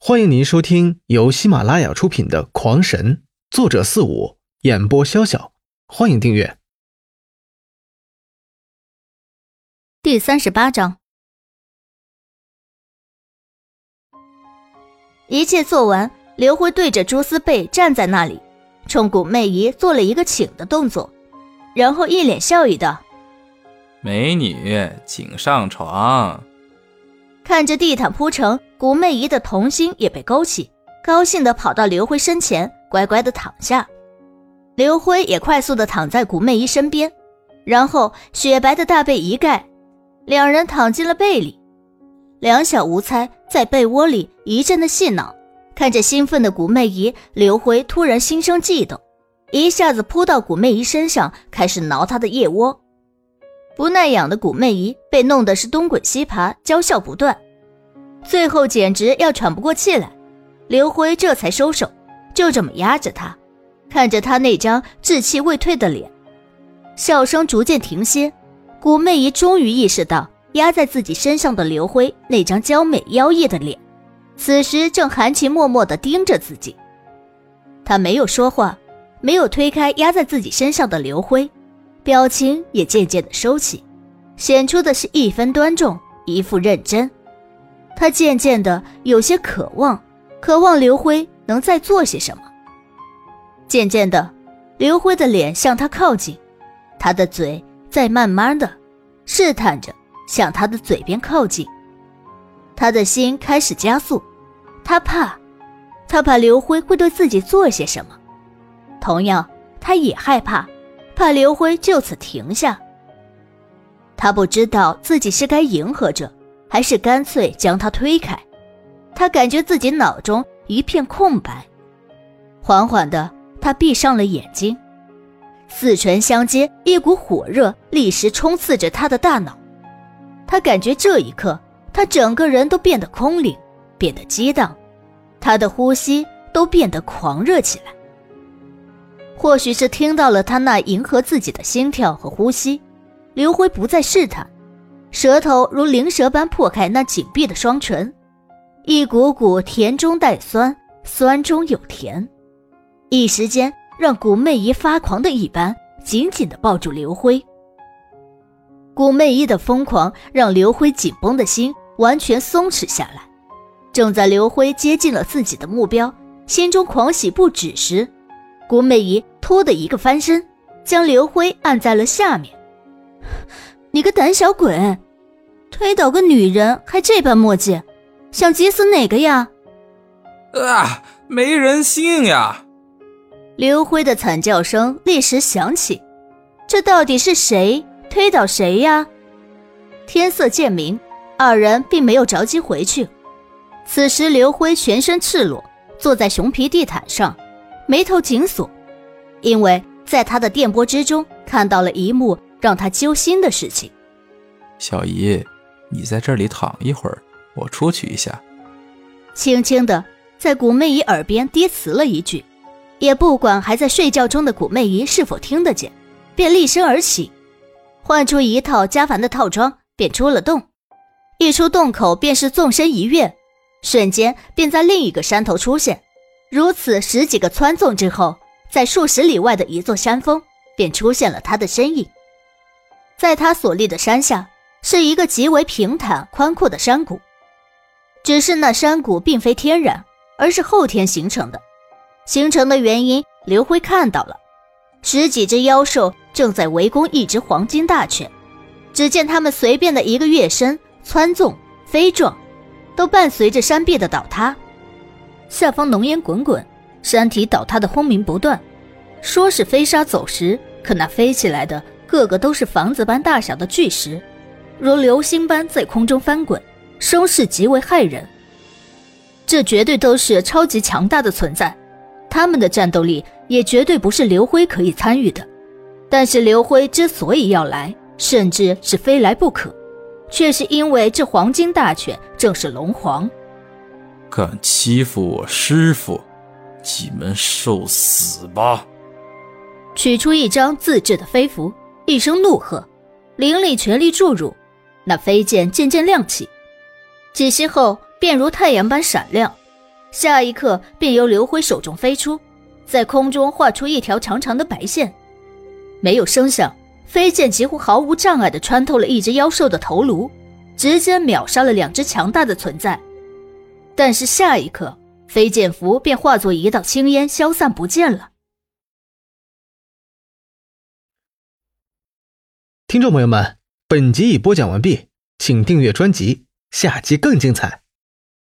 欢迎您收听由喜马拉雅出品的《狂神》，作者四五，演播潇潇。欢迎订阅。第三十八章，一切做完，刘辉对着朱思贝站在那里，冲古媚姨做了一个请的动作，然后一脸笑意道：“美女，请上床。”看着地毯铺成，古媚姨的童心也被勾起，高兴的跑到刘辉身前，乖乖的躺下。刘辉也快速的躺在古媚姨身边，然后雪白的大被一盖，两人躺进了被里。两小无猜在被窝里一阵的戏闹，看着兴奋的古媚姨，刘辉突然心生悸动，一下子扑到古媚姨身上，开始挠她的腋窝。不耐养的古媚姨被弄得是东滚西爬，娇笑不断，最后简直要喘不过气来。刘辉这才收手，就这么压着她，看着她那张稚气未退的脸，笑声逐渐停歇。古媚姨终于意识到压在自己身上的刘辉那张娇美妖异的脸，此时正含情脉脉地盯着自己。她没有说话，没有推开压在自己身上的刘辉。表情也渐渐的收起，显出的是一分端重，一副认真。他渐渐的有些渴望，渴望刘辉能再做些什么。渐渐的，刘辉的脸向他靠近，他的嘴在慢慢的试探着向他的嘴边靠近。他的心开始加速，他怕，他怕刘辉会对自己做些什么。同样，他也害怕。怕刘辉就此停下，他不知道自己是该迎合着，还是干脆将他推开。他感觉自己脑中一片空白，缓缓的，他闭上了眼睛，四唇相接，一股火热立时冲刺着他的大脑。他感觉这一刻，他整个人都变得空灵，变得激荡，他的呼吸都变得狂热起来。或许是听到了他那迎合自己的心跳和呼吸，刘辉不再试探，舌头如灵蛇般破开那紧闭的双唇，一股股甜中带酸，酸中有甜，一时间让古媚姨发狂的一般，紧紧地抱住刘辉。古媚姨的疯狂让刘辉紧绷的心完全松弛下来。正在刘辉接近了自己的目标，心中狂喜不止时。古美仪突的一个翻身，将刘辉按在了下面。你个胆小鬼，推倒个女人还这般墨迹，想急死哪个呀？啊！没人性呀！刘辉的惨叫声立时响起。这到底是谁推倒谁呀？天色渐明，二人并没有着急回去。此时，刘辉全身赤裸，坐在熊皮地毯上。眉头紧锁，因为在他的电波之中看到了一幕让他揪心的事情。小姨，你在这里躺一会儿，我出去一下。轻轻的在古媚姨耳边低词了一句，也不管还在睡觉中的古媚姨是否听得见，便立身而起，换出一套家凡的套装，便出了洞。一出洞口便是纵身一跃，瞬间便在另一个山头出现。如此十几个窜纵之后，在数十里外的一座山峰，便出现了他的身影。在他所立的山下，是一个极为平坦宽阔的山谷。只是那山谷并非天然，而是后天形成的。形成的原因，刘辉看到了，十几只妖兽正在围攻一只黄金大犬。只见他们随便的一个跃身、窜纵、飞撞，都伴随着山壁的倒塌。下方浓烟滚滚，山体倒塌的轰鸣不断。说是飞沙走石，可那飞起来的个个都是房子般大小的巨石，如流星般在空中翻滚，声势极为骇人。这绝对都是超级强大的存在，他们的战斗力也绝对不是刘辉可以参与的。但是刘辉之所以要来，甚至是非来不可，却是因为这黄金大犬正是龙皇。敢欺负我师傅，你们受死吧！取出一张自制的飞符，一声怒喝，灵力全力注入，那飞剑渐渐亮起，几息后便如太阳般闪亮，下一刻便由刘辉手中飞出，在空中画出一条长长的白线。没有声响，飞剑几乎毫无障碍地穿透了一只妖兽的头颅，直接秒杀了两只强大的存在。但是下一刻，飞剑符便化作一道青烟消散不见了。听众朋友们，本集已播讲完毕，请订阅专辑，下集更精彩。